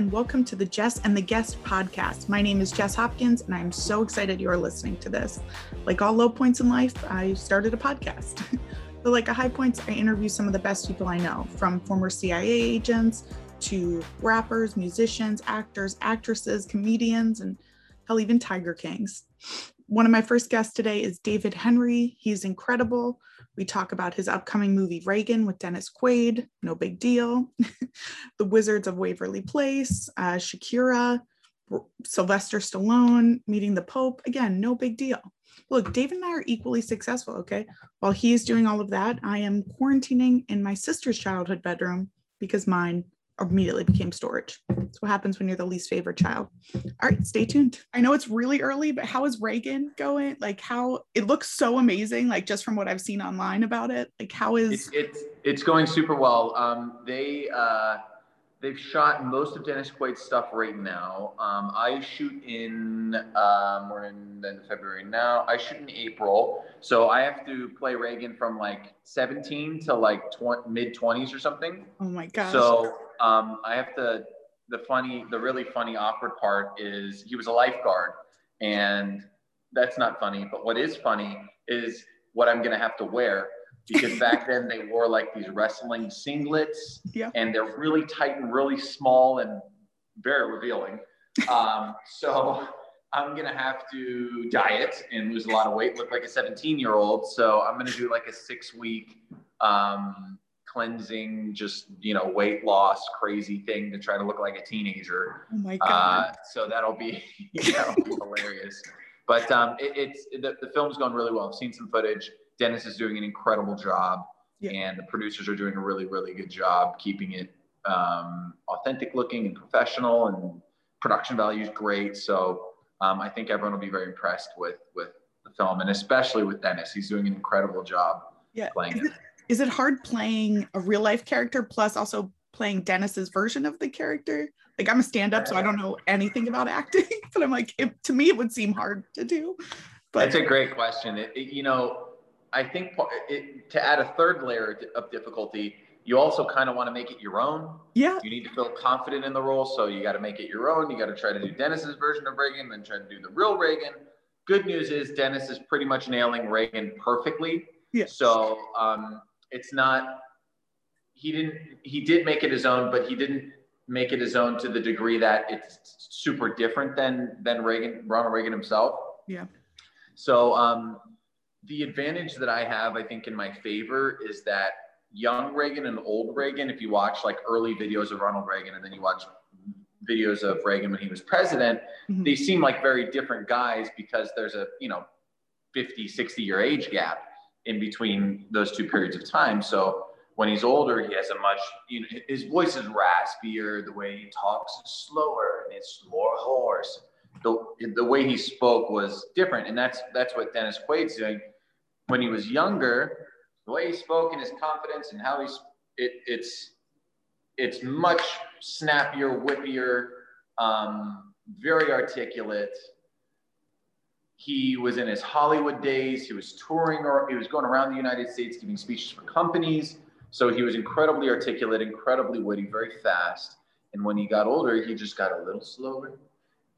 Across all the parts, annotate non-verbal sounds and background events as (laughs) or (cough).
and welcome to the Jess and the Guest podcast. My name is Jess Hopkins, and I'm so excited you are listening to this. Like all low points in life, I started a podcast. (laughs) but like a high points, I interview some of the best people I know, from former CIA agents to rappers, musicians, actors, actresses, comedians, and hell, even Tiger Kings. One of my first guests today is David Henrie. He's incredible. We talk about his upcoming movie Reagan with Dennis Quaid, no big deal. (laughs) the Wizards of Waverly Place, uh, Shakira, Sylvester Stallone, meeting the Pope. Again, no big deal. Look, David and I are equally successful, okay? While he is doing all of that, I am quarantining in my sister's childhood bedroom because mine immediately became storage. That's what happens when you're the least favorite child. All right, stay tuned. I know it's really early, but how is Reagan going? Like how it looks so amazing, like just from what I've seen online about it. Like how is it's it's, it's going super well. Um, they uh, they've shot most of Dennis Quaid's stuff right now. Um, I shoot in um, we're in, in February now. I shoot in April, so I have to play Reagan from like 17 to like tw- mid 20s or something. Oh my gosh. So um, I have to. The funny, the really funny, awkward part is he was a lifeguard, and that's not funny. But what is funny is what I'm gonna have to wear because (laughs) back then they wore like these wrestling singlets, yeah. and they're really tight and really small and very revealing. Um, so I'm gonna have to diet and lose a lot of weight, look like a 17 year old. So I'm gonna do like a six week um, cleansing, just you know, weight loss, crazy thing to try to look like a teenager. Oh my god! Uh, so that'll be (laughs) that'll (laughs) be hilarious. But um, it, it's the, the film's gone really well. I've seen some footage. Dennis is doing an incredible job, Yeah. and the producers are doing a really really good job keeping it um, authentic looking and professional, and production value is great. So um, I think everyone will be very impressed with with the film, and especially with Dennis. He's doing an incredible job Yeah. playing it. Is it hard playing a real life character plus also playing Dennis's version of the character? Like I'm a stand-up, so I don't know anything about acting, (laughs) but I'm like, it, to me, it would seem hard to do. But That's a great question. It, it- you know, I think it, to add a third layer of difficulty, you also kind of want to make it your own. yeah, You need to feel confident in the role, so you got to make it your own. You got to try to do Dennis's version of Reagan, then try to do the real Reagan. Good news is Dennis is pretty much nailing Reagan perfectly. Yeah. So um, it's not. He didn't. He did make it his own, but he didn't make it his own to the degree that it's super different than than Reagan, Ronald Reagan himself. Yeah. So um, the advantage that I have, I think, in my favor is that young Reagan and old Reagan, if you watch like early videos of Ronald Reagan and then you watch videos of Reagan when he was president, Mhm. they seem like very different guys because there's a, you know, 50, 60 year age gap in between those two periods of time. So when he's older, he has a much, you know, his voice is raspier, the way he talks is slower and it's more hoarse. The, the way he spoke was different. And that's, that's what Dennis Quaid's doing. When he was younger, the way he spoke and his confidence and how he's, it, it's, it's much snappier, whippier, um, very articulate. He was in his Hollywood days. He was touring or he was going around the United States giving speeches for companies. So he was incredibly articulate, incredibly witty, very fast. And when he got older, he just got a little slower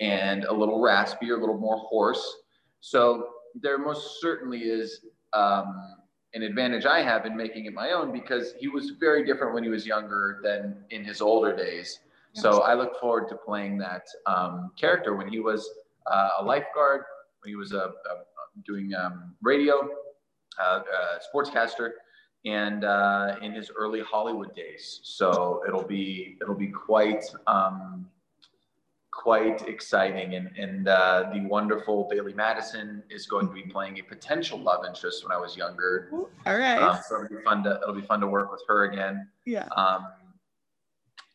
and a little raspier, a little more hoarse. So there most certainly is um, an advantage I have in making it my own because he was very different when he was younger than in his older days. So I look forward to playing that um, character when he was uh, a lifeguard, he was a, a doing um, radio, uh, uh, sportscaster, and uh, in his early Hollywood days. So it'll be it'll be quite um, quite exciting, and and uh, the wonderful Bailee Madison is going to be playing a potential love interest when I was younger. all right. Um, so it'll be fun to it'll be fun to work with her again. yeah. Um,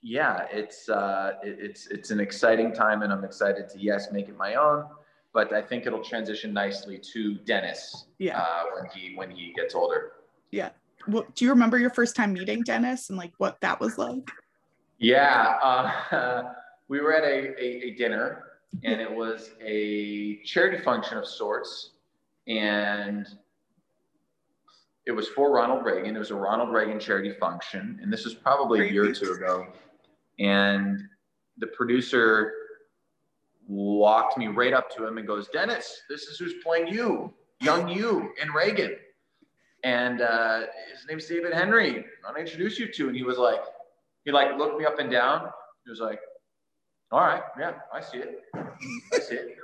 yeah, it's uh, it, it's it's an exciting time, and I'm excited to yes make it my own. But I think it'll transition nicely to Dennis Yeah. uh, when he when he gets older. Yeah. Well, do you remember your first time meeting Dennis and like what that was like? Yeah, uh, (laughs) we were at a, a, a dinner, and it was a charity function of sorts, and it was for Ronald Reagan. It was a Ronald Reagan charity function, and this was probably a year or two ago. And the producer walked me right up to him and goes, Dennis, this is who's playing you, young you in Reagan. And uh, his name's David Henrie. I want to introduce you to. And he was like, he like looked me up and down. He was like, all right, yeah, I see it. I see it.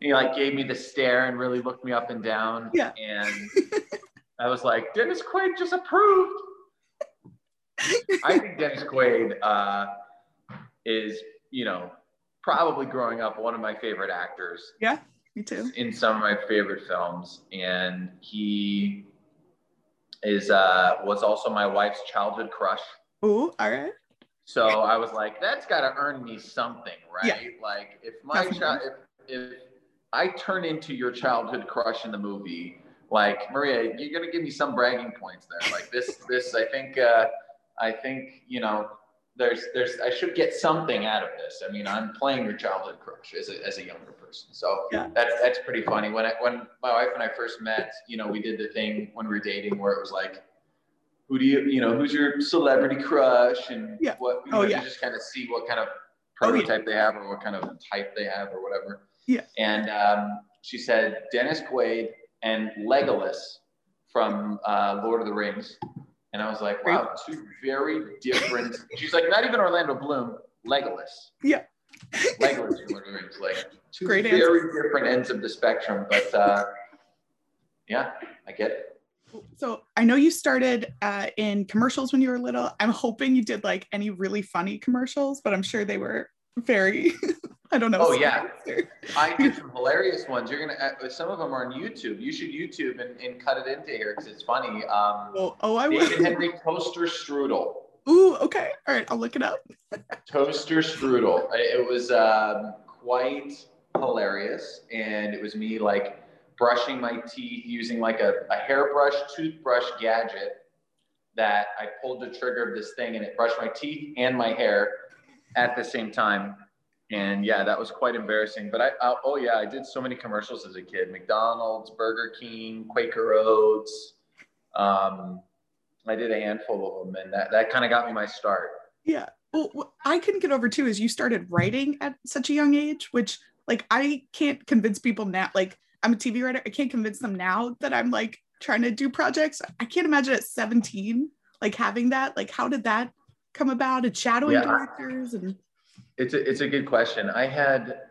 he like gave me the stare and really looked me up and down. Yeah. And I was like, Dennis Quaid just approved. I think Dennis Quaid uh, is, you know, probably growing up one of my favorite actors. Yeah, me too. In some of my favorite films, and he is uh, was also my wife's childhood crush. Ooh, all right. So I was like, that's got to earn me something, right? Yeah. Like if my child, if, if I turn into your childhood crush in the movie, like Maria, you're gonna give me some bragging points there. Like this, this, I think, uh, I think, you know, there's there's I should get something out of this. I mean, I'm playing your childhood crush as a, as a younger person, so yeah. that's that's pretty funny. When I, when my wife and I first met, you know, we did the thing when we were dating where it was like, who do you you know who's your celebrity crush and yeah. what you oh, know, yeah. you just kind of see what kind of prototype oh, yeah. they have or what kind of type they have or whatever. Yeah. And um, she said Dennis Quaid and Legolas from uh, Lord of the Rings. And I was like, wow, two very different. (laughs) She's like, not even Orlando Bloom, Legolas. Yeah. Legolas from Lord of the Rings. Like two Great very answer. different ends of the spectrum. But uh, yeah, I get it. So I know you started uh, in commercials when you were little. I'm hoping you did like any really funny commercials, but I'm sure they were very (laughs) I don't know. Oh yeah, (laughs) I did some hilarious ones. You're gonna. Uh, some of them are on YouTube. You should YouTube and, and cut it into here because it's funny. Um, oh, oh, I will. David Henrie toaster strudel. Ooh, okay. All right, I'll look it up. (laughs) toaster strudel. It was um, quite hilarious, and it was me like brushing my teeth using like a, a hairbrush toothbrush gadget that I pulled the trigger of this thing and it brushed my teeth and my hair at the same time and yeah, that was quite embarrassing. But I, I, oh yeah, I did so many commercials as a kid: McDonald's, Burger King, Quaker Oats. Um, I did a handful of them, and that that kind of got me my start. Yeah. Well, what I couldn't get over too is you started writing at such a young age, which like I can't convince people now. Like I'm a TV writer, I can't convince them now that I'm like trying to do projects. I can't imagine at 17 like having that. Like, how did that come about? And shadowing yeah. directors and it's a, it's a good question. I had,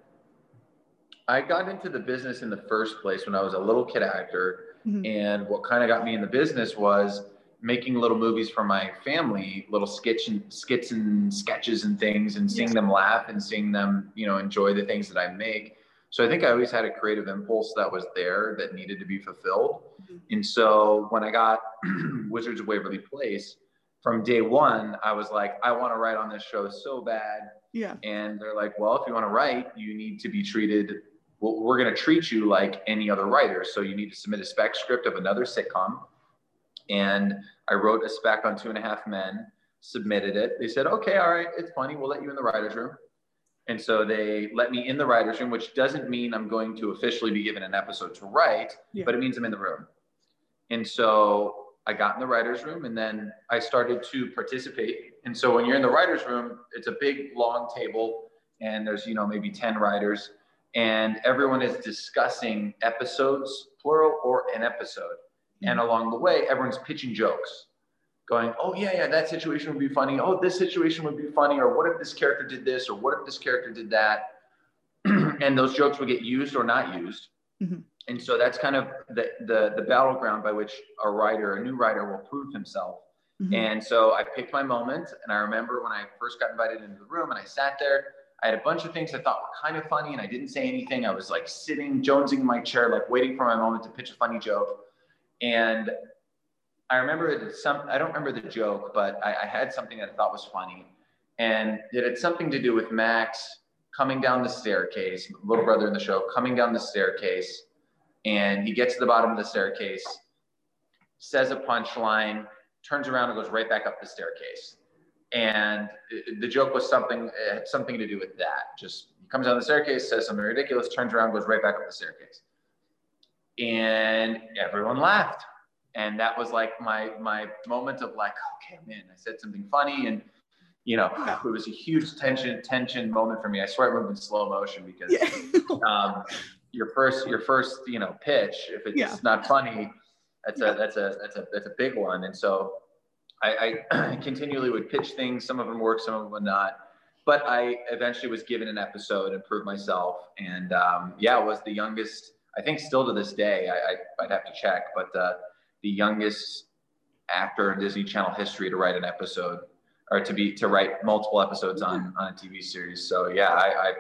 I got into the business in the first place when I was a little kid actor. Mm-hmm. And what kind of got me in the business was making little movies for my family, little sketch and skits and sketches and things and seeing yeah. them laugh and seeing them, you know, enjoy the things that I make. So I think I always had a creative impulse that was there that needed to be fulfilled. Mm-hmm. And so when I got (clears throat) Wizards of Waverly Place, from day one, I was like, I want to write on this show so bad. Yeah. And they're like, well, if you want to write, you need to be treated. Well, we're going to treat you like any other writer. So you need to submit a spec script of another sitcom. And I wrote a spec on Two and a Half Men, submitted it. They said, okay, all right, it's funny. We'll let you in the writer's room. And so they let me in the writer's room, which doesn't mean I'm going to officially be given an episode to write, yeah. but it means I'm in the room. And so I got in the writer's room and then I started to participate. And so when you're in the writer's room, it's a big long table and there's, you know, maybe 10 writers and everyone is discussing episodes, plural or an episode. Mm-hmm. And along the way, everyone's pitching jokes, going, oh, yeah, yeah, that situation would be funny. Oh, this situation would be funny. Or what if this character did this? Or what if this character did that? (clears throat) and those jokes would get used or not used. Mm-hmm and so that's kind of the, the, the battleground by which a writer, a new writer, will prove himself. Mm-hmm. And so I picked my moment, and I remember when I first got invited into the room, and I sat there. I had a bunch of things I thought were kind of funny, and I didn't say anything. I was like sitting, jonesing in my chair, like waiting for my moment to pitch a funny joke. And I remember some. I don't remember the joke, but I, I had something that I thought was funny, and it had something to do with Max coming down the staircase, little brother in the show, coming down the staircase and he gets to the bottom of the staircase, says a punchline, turns around and goes right back up the staircase. And the joke was something something to do with that. Just he comes down the staircase, says something ridiculous, turns around, goes right back up the staircase. And everyone laughed. And that was like my my moment of like, okay, man, I said something funny and you know, it was a huge tension tension moment for me. I swear it moved in slow motion because yeah. (laughs) um, your first your first you know pitch, if it's yeah. not funny, that's a that's a that's a that's a big one. And so I, I (clears throat) continually would pitch things. Some of them work, some of them would not. But I eventually was given an episode and proved myself. And um, yeah, was the youngest. I think still to this day. I, I would have to check, but uh, the youngest actor in Disney Channel history to write an episode or to be to write multiple episodes on on a TV series. So yeah, I, I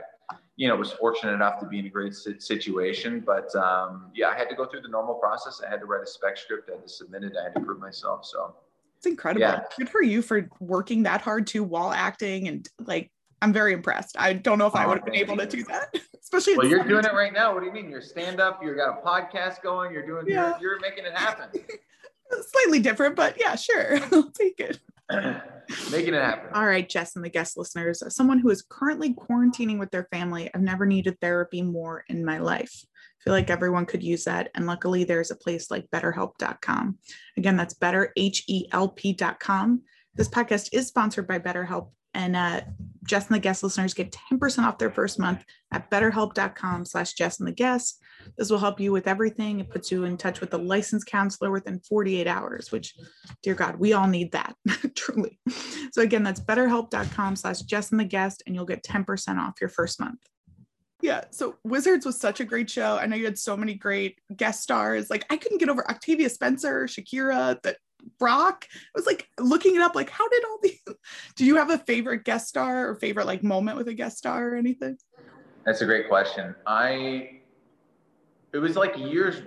you know was fortunate enough to be in a great situation. But um, yeah, I had to go through the normal process. I had to write a spec script. I had to submit it. I had to prove myself. So it's incredible. Yeah. Good for you for working that hard too while acting and like I'm very impressed. I don't know if I would have been able to do that, (laughs) especially. Well, you're doing it right now. What do you mean? You're stand up. You got a podcast going. You're doing. Yeah. You're, you're making it happen. (laughs) Slightly different, but yeah, sure. (laughs) I'll take it. (clears throat) Making it happen. All right, Jess and the guest listeners. As someone who is currently quarantining with their family, I've never needed therapy more in my life. I feel like everyone could use that. And luckily, there's a place like betterhelp.com. Again, that's betterhelp.com. This podcast is sponsored by BetterHelp. And uh, Jess and the guest listeners get 10% off their first month at betterhelp.com slash Jess and the guest. This will help you with everything. It puts you in touch with a licensed counselor within 48 hours, which, dear God, we all need that, (laughs) truly. So again, that's betterhelp.com slash Jess and the guest, and you'll get 10% off your first month. Yeah, so Wizards was such a great show. I know you had so many great guest stars. Like I couldn't get over Octavia Spencer, Shakira, that Brock. I was like looking it up, like how did all these? (laughs) Do you have a favorite guest star or favorite like moment with a guest star or anything? That's a great question. I it was like years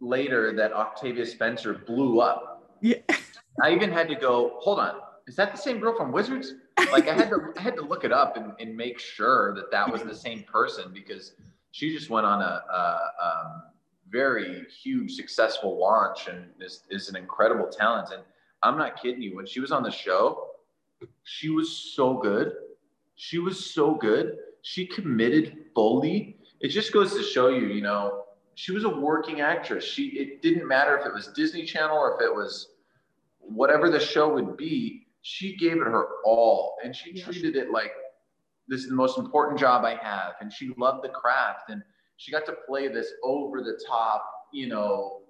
later that Octavia Spencer blew up. Yeah. (laughs) I even had to go, hold on, is that the same girl from Wizards? Like I had to I had to look it up and, and make sure that that was the same person because she just went on a, a um, very huge successful launch and is, is an incredible talent. And I'm not kidding you. When she was on the show, she was so good. She was so good. She committed fully it just goes to show you, you know, she was a working actress. She it didn't matter if it was Disney Channel or if it was whatever the show would be. She gave it her all, and she yeah. treated it like this is the most important job I have. And she loved the craft, and she got to play this over the top, you know,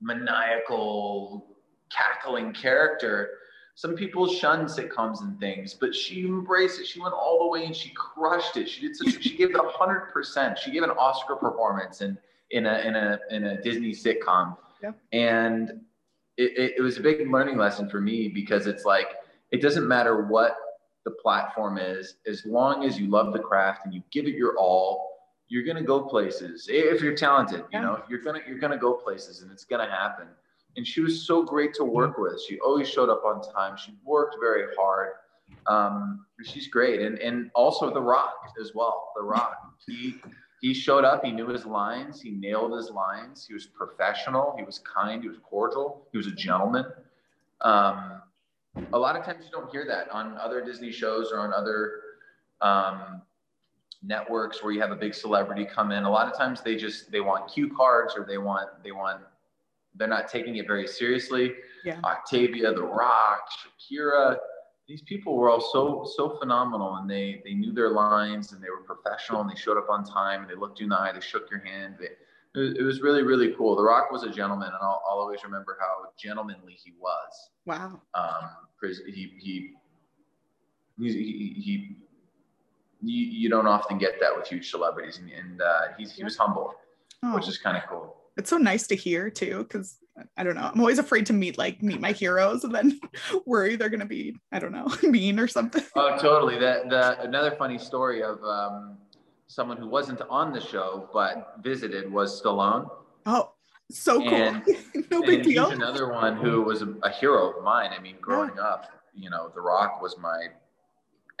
maniacal, cackling character some people shun sitcoms and things, but she embraced it. She went all the way and she crushed it. She did such. she gave it hundred percent. She gave an Oscar performance in in a in a in a Disney sitcom, yeah. and it, it, it was a big learning lesson for me because it's like it doesn't matter what the platform is, as long as you love the craft and you give it your all, you're gonna go places. If you're talented, you know, you're gonna you're gonna go places, and it's gonna happen and she was so great to work with. She always showed up on time. She worked very hard. Um, she's great, and and also The Rock as well. The Rock, (laughs) he he showed up. He knew his lines. He nailed his lines. He was professional. He was kind. He was cordial. He was a gentleman. Um, a lot of times you don't hear that on other Disney shows or on other um, networks where you have a big celebrity come in. A lot of times they just they want cue cards or they want they want they're not taking it very seriously. Yeah. Octavia, The Rock, Shakira, these people were all so so phenomenal, and they they knew their lines, and they were professional, and they showed up on time, and they looked you in the eye, they shook your hand. They, it, was, really really cool. The Rock was a gentleman, and I'll, I'll always remember how gentlemanly he was. Wow. Um, he he he he, he you, you don't often get that with huge celebrities, and, and uh, he's, he was humble, oh. which is kind of cool. It's so nice to hear too because i don't know i'm always afraid to meet like meet my heroes and then (laughs) worry they're gonna be i don't know (laughs) mean or something. Oh totally that the another funny story of um, someone who wasn't on the show but visited was stallone. Oh so cool. And, (laughs) no big deal He's another one who was a, a, hero of mine. I mean growing yeah. up you know the rock was my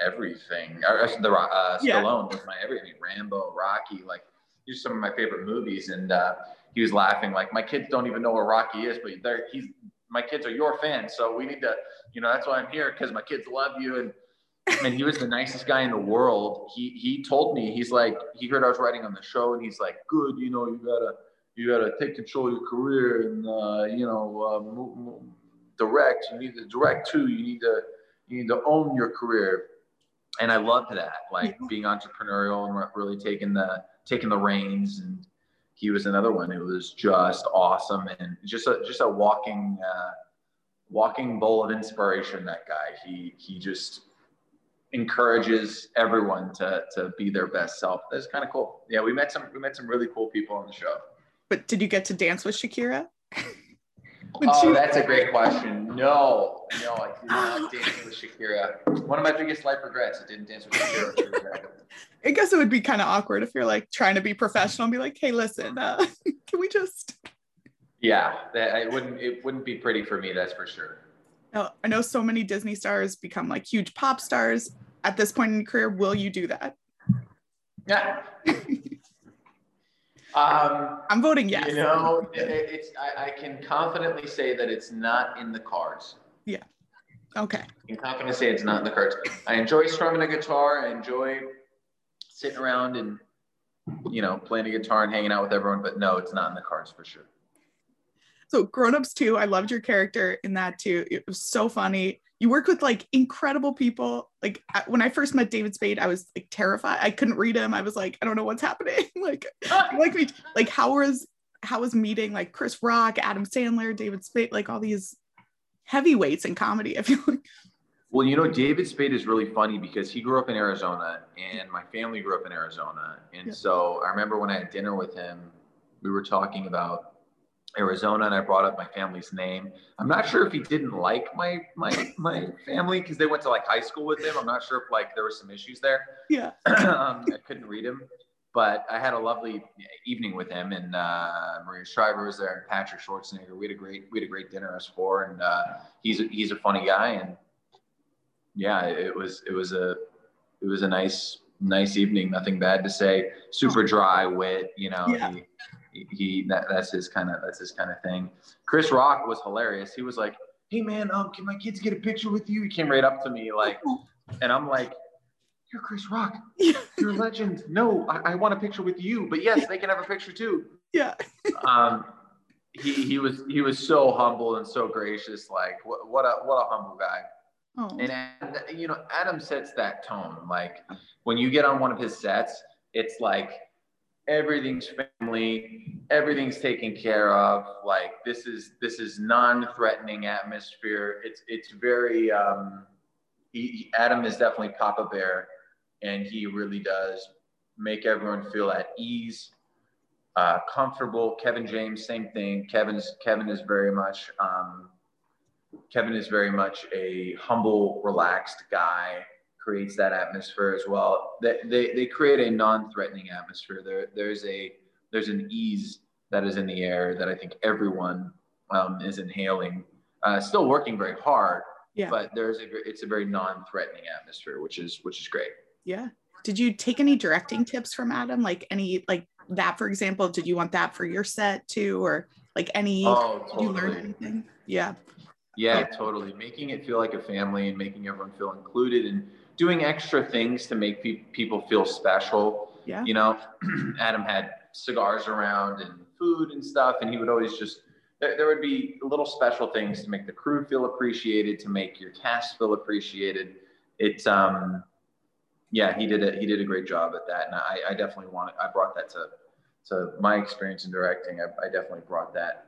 everything the rock uh, stallone yeah. was my everything rambo rocky like these are some of my favorite movies and uh, he was laughing like my kids don't even know where Rocky is, but they're, he's my kids are your fans, so we need to, you know, that's why I'm here because my kids love you and. And he was the nicest guy in the world. He he told me he's like he heard I was writing on the show and he's like, good, you know, you gotta you gotta take control of your career and uh, you know uh, move, move, direct. You need to direct too. You need to you need to own your career. And I loved that, like being entrepreneurial and really taking the taking the reins. And he was another one who was just awesome and just a just a walking uh, walking bowl of inspiration. That guy, he he just encourages everyone to to be their best self. That's kind of cool. Yeah, we met some we met some really cool people on the show. But did you get to dance with Shakira? (laughs) oh, that's a great question. No, no, I did not (gasps) dance with Shakira. One of my biggest life regrets. I didn't dance with Shakira. (laughs) I guess it would be kind of awkward if you're like trying to be professional and be like, "Hey, listen, uh, (laughs) can we just?" (laughs) Yeah, that it wouldn't it wouldn't be pretty for me. That's for sure. I know so many Disney stars become like huge pop stars. At this point in your career, will you do that? Yeah. Um, I'm voting yes. You know, it, it's I, I, can confidently say that it's not in the cards. Yeah. Okay. I can confidently say it's not in the cards. I enjoy strumming a guitar. I enjoy sitting around and you know playing a guitar and hanging out with everyone. But no, it's not in the cards for sure. So Grown Ups 2, I loved your character in that too. It was so funny. You work with like incredible people. Like when I first met David Spade, I was like terrified. I couldn't read him. I was like, I don't know what's happening. (laughs) (laughs) like, like me, like how was how was meeting like Chris Rock, Adam Sandler, David Spade, like all these heavyweights in comedy. I feel like. Well, you know, David Spade is really funny because he grew up in Arizona and my family grew up in Arizona. And yeah. so I remember when I had dinner with him, we were talking about Arizona, and I brought up my family's name. I'm not sure if he didn't like my my my family because they went to like high school with him. I'm not sure if like there were some issues there. Yeah, (clears throat) um, I couldn't read him, but I had a lovely evening with him, and uh, Maria Shriver was there, and Patrick Schwarzenegger. We had a great we had a great dinner as four, and uh, he's a, he's a funny guy, and yeah, it was it was a it was a nice nice evening. Nothing bad to say. Super dry wit, you know. Yeah. He, he that, that's his kind of that's his kind of thing. Chris Rock was hilarious. He was like, "Hey man, um, can my kids get a picture with you?" He came right up to me like, and I'm like, "You're Chris Rock. (laughs) You're a legend. No, I, I want a picture with you. But yes, they can have a picture too." Yeah. (laughs) um, he he was he was so humble and so gracious. Like what what a what a humble guy. Oh. And you know, Adam sets that tone. Like when you get on one of his sets, it's like everything's family everything's taken care of like this is this is non-threatening atmosphere. It's it's very um he, adam is definitely papa bear and he really does make everyone feel at ease uh, comfortable. Kevin james same thing. Kevin's kevin is very much um, kevin is very much a humble relaxed guy creates that atmosphere as well. They, they, they create a non-threatening atmosphere. There, there's a there's an ease that is in the air that I think everyone um, is inhaling. Uh, still working very hard, yeah. but there's a it's a very non-threatening atmosphere, which is which is great. Yeah. Did you take any directing tips from Adam? Like any like that, for example? Did you want that for your set too, or like any? Oh, totally. you learn anything? Yeah. Yeah, totally. Making it feel like a family and making everyone feel included and doing extra things to make pe- people feel special. Yeah. You know, (clears throat) Adam had cigars around and food and stuff, and he would always just there, there would be little special things to make the crew feel appreciated, to make your cast feel appreciated. It's um, yeah, he did it. He did a great job at that, and I, I definitely wanted. I brought that to to my experience in directing. I, I definitely brought that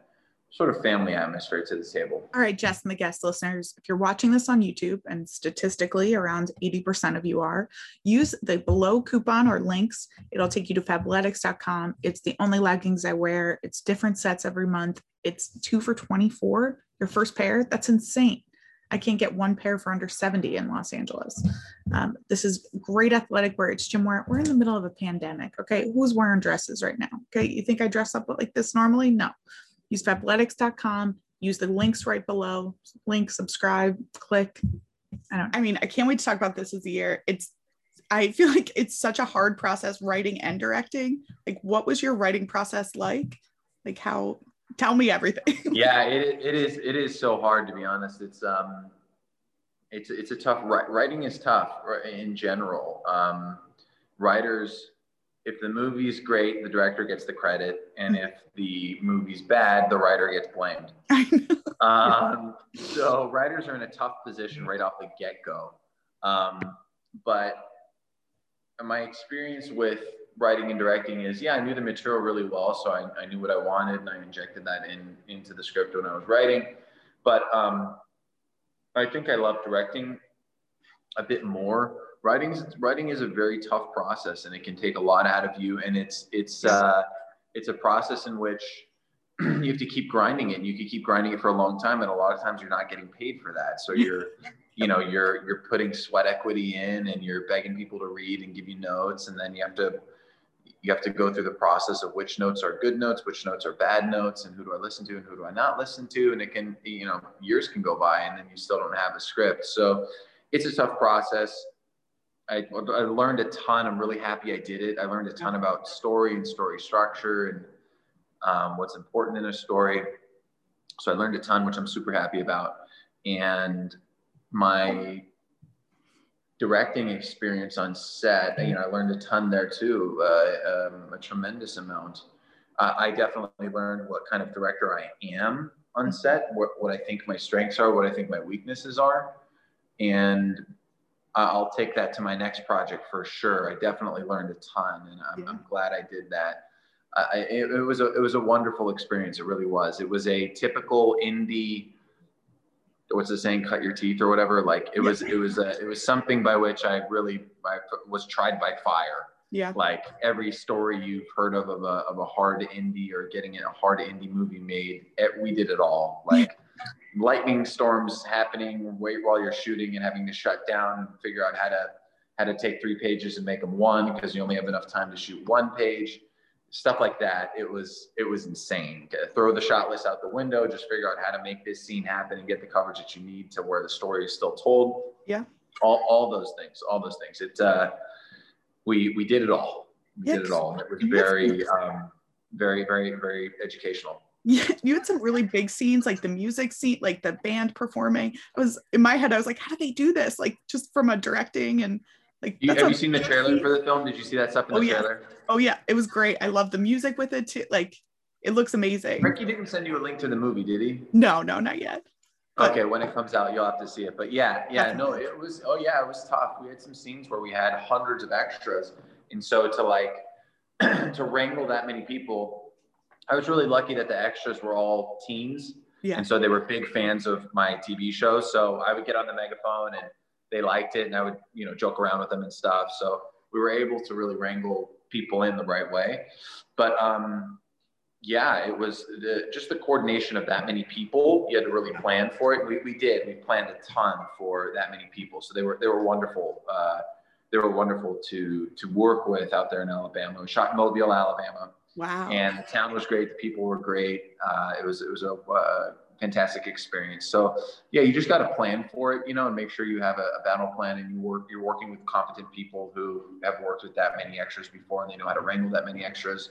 sort of family atmosphere to the table. All right, Jess and the guest listeners, if you're watching this on YouTube, and statistically around 80% of you are, use the below coupon or links. It'll take you to fabletics.com. It's the only leggings I wear. It's different sets every month. It's two for 24. Your first pair, that's insane. I can't get one pair for under 70 in Los Angeles. Um, this is great athletic wear. It's gym wear. We're in the middle of a pandemic. Okay. Who's wearing dresses right now? Okay. You think I dress up like this normally? No use fabletics.com, use the links right below, link, subscribe, click. I don't, I mean, I can't wait to talk about this as a year. It's, I feel like it's such a hard process writing and directing. Like, what was your writing process like? Like, how, tell me everything. (laughs) yeah, it, it is, it is so hard to be honest. It's, um, it's, it's a tough, writing is tough in general. Um, writers, if the movie's great, the director gets the credit, and if the movie's bad, the writer gets blamed. (laughs) um, so writers are in a tough position right off the get go. Um, but my experience with writing and directing is, yeah, I knew the material really well, so I, I knew what I wanted, and I injected that in into the script when I was writing. But um, I think I love directing a bit more writing writing is a very tough process and it can take a lot out of you and it's it's uh, it's a process in which (clears throat) you have to keep grinding it and you can keep grinding it for a long time and a lot of times you're not getting paid for that. So you're you know you're you're putting sweat equity in and you're begging people to read and give you notes and then you have to you have to go through the process of which notes are good notes which notes are bad notes and who do i listen to and who do i not listen to and it can you know years can go by and then you still don't have a script. So it's a tough process I, I learned a ton. I'm really happy I did it. I learned a ton about story and story structure and um, what's important in a story. So I learned a ton, which I'm super happy about. And my directing experience on set, you know, I learned a ton there too, uh, um, a tremendous amount. I definitely learned what kind of director I am on set, what, what I think my strengths are, what I think my weaknesses are. And I'll take that to my next project for sure. I definitely learned a ton, and I'm, yeah. I'm glad I did that. I, it, it, was a it was a wonderful experience. It really was. It was a typical indie. What's the saying? Cut your teeth or whatever. Like it was. It was. A, it was something by which I really I was tried by fire. Yeah. Like every story you've heard of of a, of a hard indie or getting a hard indie movie made, it, we did it all. (laughs) Like lightning storms happening wait while you're shooting and having to shut down and figure out how to how to take three pages and make them one because you only have enough time to shoot one page. Stuff like that. It was it was insane. To throw the shot list out the window just figure out how to make this scene happen and get the coverage that you need to where the story is still told. Yeah. All, all those things all those things. It uh we we did it all. We did it all. And it was very um very very very educational yeah, (laughs) you had some really big scenes, like the music scene, like the band performing. I was in my head, I was like, how do they do this? Like just from a directing and like. You, have you seen the trailer for the film? Did you see that stuff in oh, the yeah. trailer? Oh yeah, it was great. I love the music with it too. Like it looks amazing. Ricky didn't send you a link to the movie, did he? No, no, not yet. But, okay, when it comes out, you'll have to see it. But yeah, yeah, no, it was. Oh yeah, it was tough. We had some scenes where we had hundreds of extras, and so to like (clears throat) to wrangle that many people I was really lucky that the extras were all teens. Yeah. And so they were big fans of my TV show. So I would get on the megaphone and they liked it and I would, you know, joke around with them and stuff. So we were able to really wrangle people in the right way. But um, yeah, it was the, just the coordination of that many people. You had to really plan for it. We, we did. We planned a ton for that many people. So they were they were wonderful. Uh, they were wonderful to to work with out there in Alabama. We shot in Mobile, Alabama. Wow. And the town was great. The people were great. Uh, it was it was a uh, fantastic experience. So yeah, you just got to plan for it, you know, and make sure you have a, a, battle plan and you work. You're working with competent people who have worked with that many extras before and they know how to wrangle that many extras.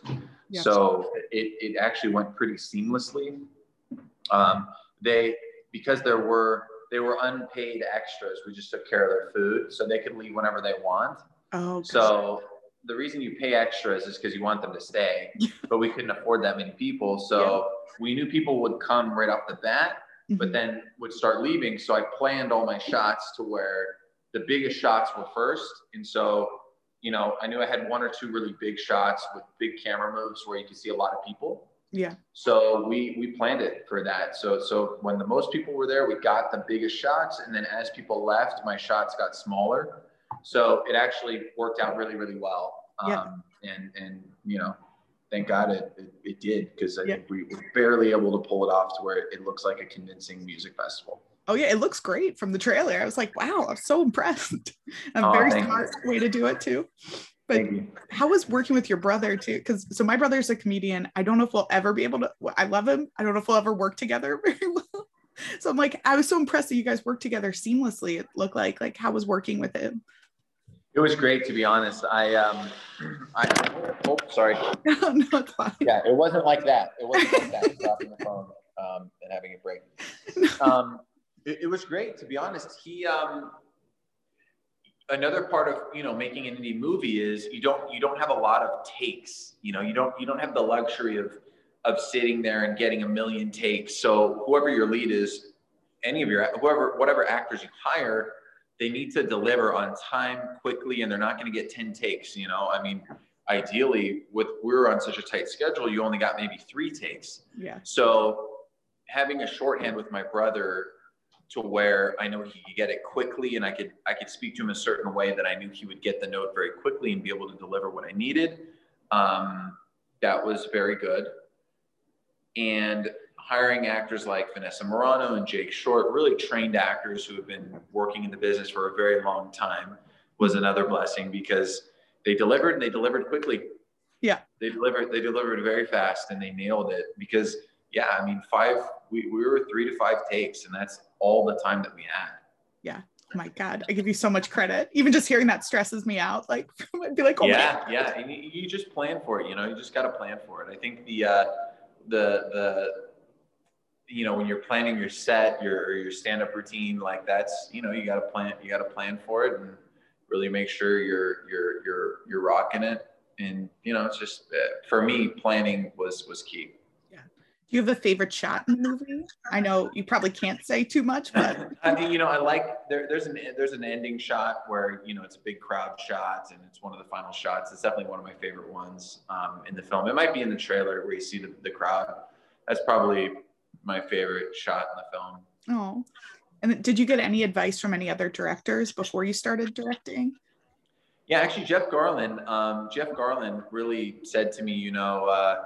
Yeah. So it it actually went pretty seamlessly. Um, they because there were they were unpaid extras. We just took care of their food, so they could leave whenever they want. Oh. So the reason you pay extras is because you want them to stay, (laughs) but we couldn't afford that many people. So yeah. we knew people would come right off the bat, mm-hmm. but then would start leaving. So I planned all my shots to where the biggest shots were first. And so, you know, I knew I had one or two really big shots with big camera moves where you could see a lot of people. Yeah. So we we planned it for that. So so when the most people were there, we got the biggest shots, and then as people left, my shots got smaller. So it actually worked out really, really well. Um, yeah. And, and, you know, thank God it, it, it did because I yeah. think we were barely able to pull it off to where it, looks like a convincing music festival. Oh yeah, it looks great from the trailer. I was like, wow, I'm so impressed. (laughs) a oh, very smart you. way to do it too. But how was working with your brother too? Because so my brother's a comedian. I don't know if we'll ever be able to. I love him. I don't know if we'll ever work together (laughs) very well. So I'm like, I was so impressed that you guys worked together seamlessly. It looked like like how was working with him? It was great to be honest. I um I oh sorry. (laughs) no, no, it's fine. Yeah, it wasn't like that. It wasn't like that. Dropping the phone um, and having a break. (laughs) Um, it, it, was great to be honest. He um another part of you know making an indie movie is you don't you don't have a lot of takes you know you don't you don't have the luxury of of sitting there and getting a million takes so whoever your lead is any of your whoever whatever actors you hire they need to deliver on time quickly and they're not going to get 10 takes you know i mean ideally with we're on such a tight schedule you only got maybe three takes yeah so having a shorthand with my brother to where I know he could get it quickly and I could I could speak to him a certain way that I knew he would get the note very quickly and be able to deliver what I needed. Um, that was very good. And hiring actors like Vanessa Marano and Jake Short, really trained actors who have been working in the business for a very long time, was another blessing because they delivered and they delivered quickly. Yeah. They delivered they delivered very fast and they nailed it because yeah, I mean five we, we were three to five takes and that's all the time that we had. Yeah. Oh my God. I give you so much credit. Even just hearing that stresses me out. Like (laughs) I'd be like, oh yeah, yeah. And you, you, just plan for it, you know, you just got to plan for it. I think the, uh, the, the, you know, when you're planning your set, your, your stand-up routine, like that's, you know, you got to plan, you got to plan for it and really make sure you're, you're, you're, you're rocking it. And, you know, it's just, uh, for me, planning was, was key Yeah. do you have a favorite shot in the movie? I know you probably can't say too much, (laughs) but I mean, you know, I like there, there's an there's an ending shot where you know it's a big crowd shot and it's one of the final shots. It's definitely one of my favorite ones um, in the film. It might be in the trailer where you see the, the crowd. That's probably my favorite shot in the film. Oh, and did you get any advice from any other directors before you started directing? Yeah, actually, Jeff Garlin. Um, Jeff Garlin really said to me, you know. Uh,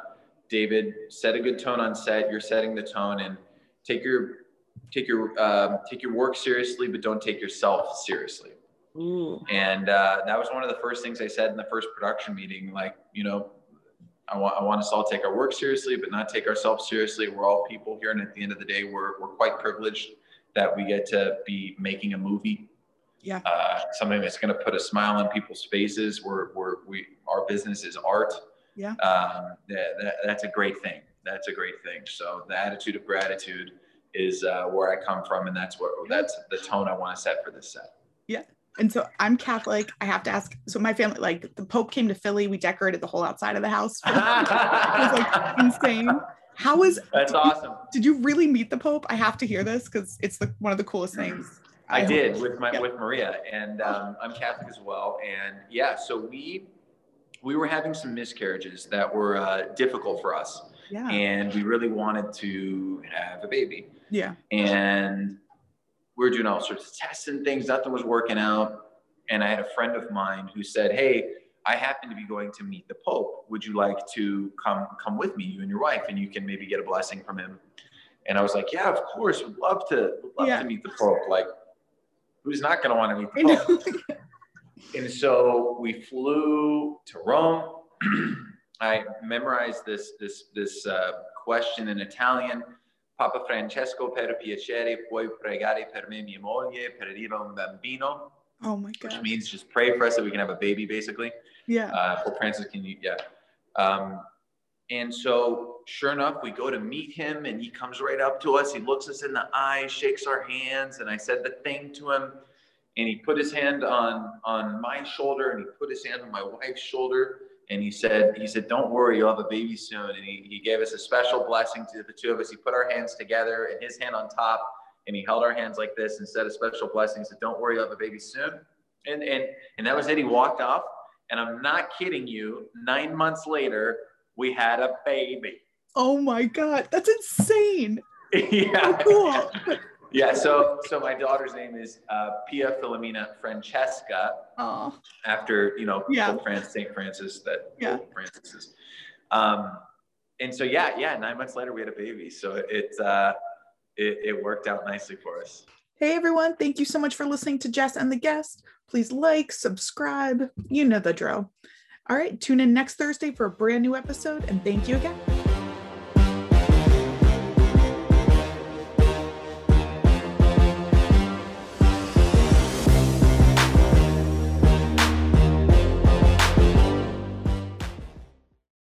David, set a good tone on set. You're setting the tone, and take your take your um, take your work seriously, but don't take yourself seriously. Ooh. And uh, that was one of the first things I said in the first production meeting. Like, you know, I want I want us all to take our work seriously, but not take ourselves seriously. We're all people here, and at the end of the day, we're we're quite privileged that we get to be making a movie. Yeah. Uh, something that's going to put a smile on people's faces. We're, we're we our business is art yeah um, that, that, that's a great thing that's a great thing so the attitude of gratitude is uh, where i come from and that's what that's the tone i want to set for this set yeah and so i'm catholic i have to ask so my family like the pope came to philly we decorated the whole outside of the house (laughs) it was like insane how was that's did awesome you, did you really meet the pope i have to hear this because it's the, one of the coolest things I, I did with my yeah. with Maria, and um, I'm Catholic as well. And yeah, so we we were having some miscarriages that were uh, difficult for us. Yeah. And we really wanted to have a baby. Yeah. And we were doing all sorts of tests and things. Nothing was working out. And I had a friend of mine who said, Hey, I happen to be going to meet the Pope. Would you like to come come with me, you and your wife, and you can maybe get a blessing from him? And I was like, Yeah, of course, would love to would love yeah. to meet the Pope. Like, who's not gonna want to meet the Pope? (laughs) and so we flew to Rome. (clears throat) I memorized this this this uh, question in Italian. Papa Francesco, per piacere, puoi pregare per me, mia moglie, per arriva un bambino. Oh my God. Which means just pray for us that we can have a baby, basically. Yeah. Uh, Pope Francis, can you? Yeah. Um, and so, sure enough, we go to meet him, and he comes right up to us. He looks us in the eye, shakes our hands, and I said the thing to him and he put his hand on on my shoulder and he put his hand on my wife's shoulder and he said he said don't worry you'll have a baby soon. And he, he gave us a special blessing to the two of us. He put our hands together and his hand on top and he held our hands like this and said a special blessing. He said don't worry you'll have a baby soon. And and and that was it. He walked off. And i'm not kidding you nine months later we had a baby. Oh my god. That's insane. (laughs) Yeah. Oh, cool yeah, so so my daughter's name is uh, Pia Filomena Francesca. Oh. After you know, yeah. Francis, Saint Francis, that yeah. Francis is. Um, and so yeah, yeah. Nine months later, we had a baby. So it uh, it, it worked out nicely for us. Hey everyone, thank you so much for listening to Jess and the guest. Please like, subscribe. You know the drill. All right, tune in next Thursday for a brand new episode, and thank you again.